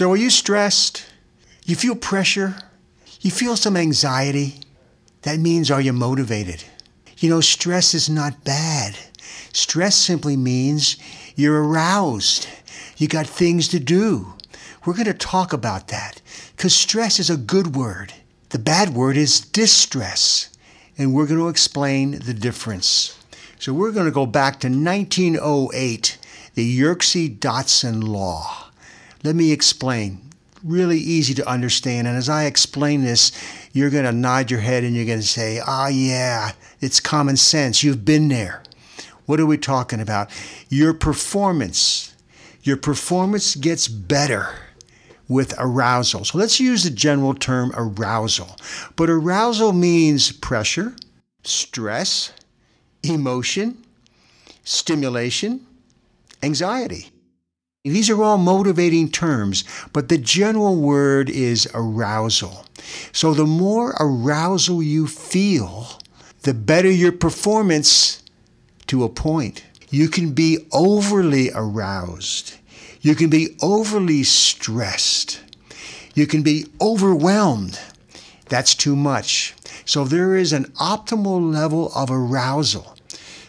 So, are you stressed? You feel pressure? You feel some anxiety? That means, are you motivated? You know, stress is not bad. Stress simply means you're aroused. You got things to do. We're going to talk about that because stress is a good word. The bad word is distress. And we're going to explain the difference. So we're going to go back to 1908, the Yerkes Dodson Law. Let me explain. Really easy to understand. And as I explain this, you're going to nod your head and you're going to say, ah, yeah, it's common sense. You've been there. What are we talking about? Your performance. Your performance gets better with arousal. So let's use the general term arousal. But arousal means pressure, stress, emotion, stimulation, anxiety. These are all motivating terms, but the general word is arousal. So the more arousal you feel, the better your performance to a point. You can be overly aroused you can be overly stressed. You can be overwhelmed. That's too much. So there is an optimal level of arousal.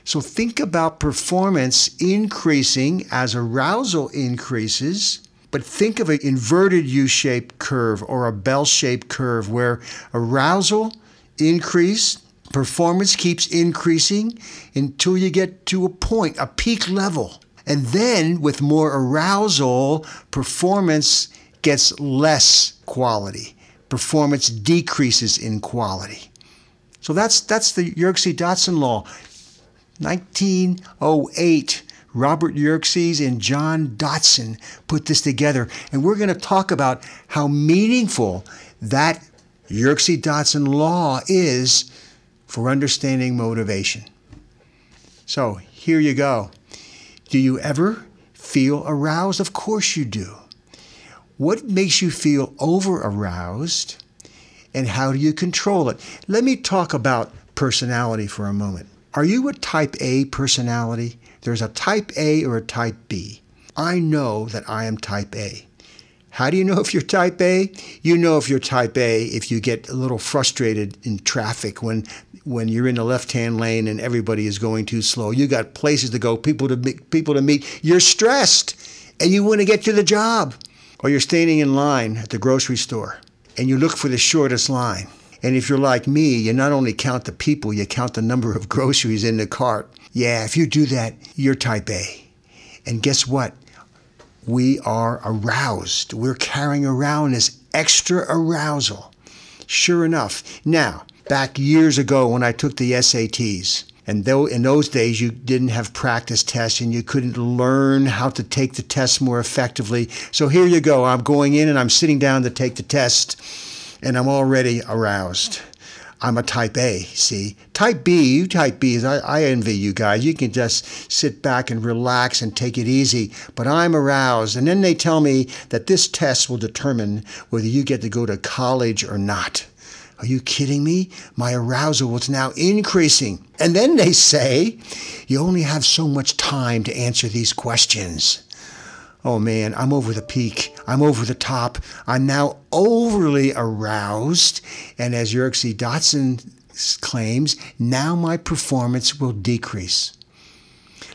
So think about performance increasing as arousal increases, but think of an inverted U shaped curve or a bell shaped curve where arousal increase, performance keeps increasing until you get to a point, a peak level. And then with more arousal, performance gets less quality. Performance decreases in quality. So that's that's the Yerkes Dodson law. 1908 Robert Yerkes and John Dodson put this together. And we're going to talk about how meaningful that Yerkes Dodson law is for understanding motivation. So here you go. Do you ever feel aroused? Of course you do. What makes you feel over aroused and how do you control it? Let me talk about personality for a moment. Are you a type A personality? There's a type A or a type B. I know that I am type A. How do you know if you're type A? You know if you're type A if you get a little frustrated in traffic when when you're in the left-hand lane and everybody is going too slow. You got places to go, people to meet, people to meet. You're stressed and you want to get to the job. Or you're standing in line at the grocery store and you look for the shortest line. And if you're like me, you not only count the people, you count the number of groceries in the cart. Yeah, if you do that, you're type A. And guess what? We are aroused. We're carrying around this extra arousal. Sure enough. Now, back years ago when I took the SATs. And though in those days you didn't have practice tests and you couldn't learn how to take the test more effectively. So here you go. I'm going in and I'm sitting down to take the test and I'm already aroused. I'm a type A, see? Type B, you type Bs, I envy you guys. You can just sit back and relax and take it easy. But I'm aroused. And then they tell me that this test will determine whether you get to go to college or not. Are you kidding me? My arousal was now increasing. And then they say, You only have so much time to answer these questions. Oh man, I'm over the peak. I'm over the top. I'm now overly aroused. And as Yerkes Dodson claims, now my performance will decrease.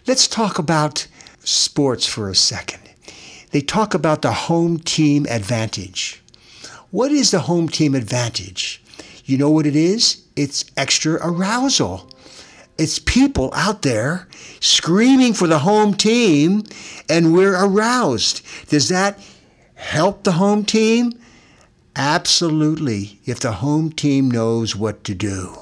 Let's talk about sports for a second. They talk about the home team advantage. What is the home team advantage? You know what it is? It's extra arousal. It's people out there screaming for the home team, and we're aroused. Does that help the home team? Absolutely, if the home team knows what to do.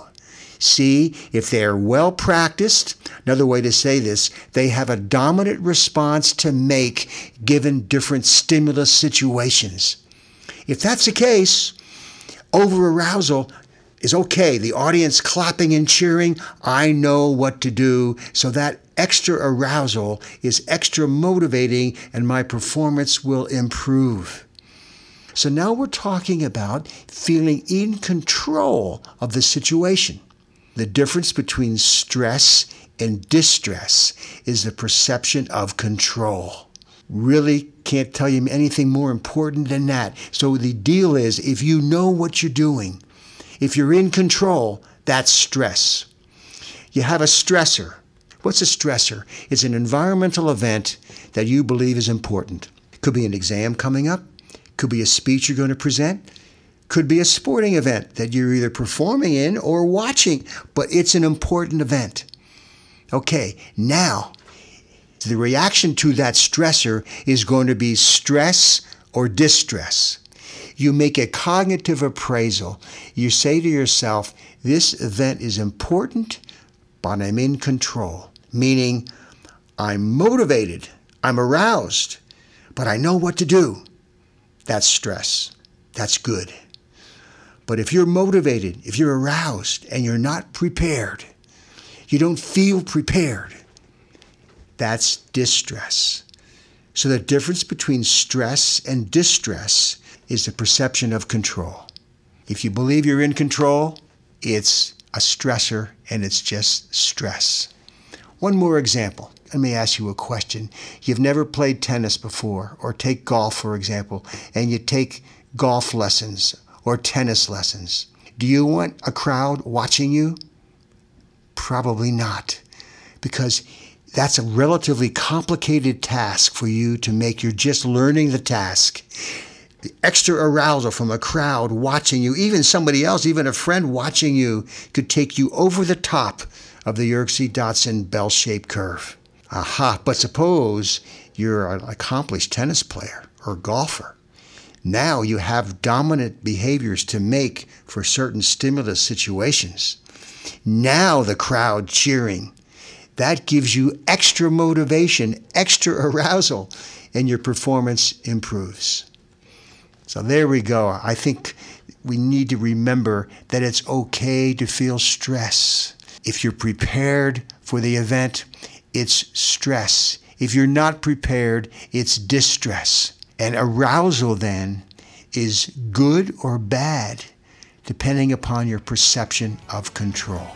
See, if they are well practiced, another way to say this, they have a dominant response to make given different stimulus situations. If that's the case, over arousal is okay. The audience clapping and cheering, I know what to do. So that extra arousal is extra motivating and my performance will improve. So now we're talking about feeling in control of the situation. The difference between stress and distress is the perception of control. Really can't tell you anything more important than that. So the deal is if you know what you're doing, if you're in control, that's stress. You have a stressor. What's a stressor? It's an environmental event that you believe is important. Could be an exam coming up, could be a speech you're going to present, could be a sporting event that you're either performing in or watching, but it's an important event. Okay, now the reaction to that stressor is going to be stress or distress. You make a cognitive appraisal. You say to yourself, this event is important, but I'm in control. Meaning, I'm motivated, I'm aroused, but I know what to do. That's stress. That's good. But if you're motivated, if you're aroused, and you're not prepared, you don't feel prepared, that's distress. So the difference between stress and distress is the perception of control. If you believe you're in control, it's a stressor and it's just stress. One more example. Let me ask you a question. You've never played tennis before, or take golf, for example, and you take golf lessons or tennis lessons. Do you want a crowd watching you? Probably not, because that's a relatively complicated task for you to make. You're just learning the task. The extra arousal from a crowd watching you, even somebody else, even a friend watching you, could take you over the top of the Yerkes Dodson bell shaped curve. Aha, but suppose you're an accomplished tennis player or golfer. Now you have dominant behaviors to make for certain stimulus situations. Now the crowd cheering that gives you extra motivation, extra arousal, and your performance improves. So there we go. I think we need to remember that it's okay to feel stress. If you're prepared for the event, it's stress. If you're not prepared, it's distress. And arousal then is good or bad, depending upon your perception of control.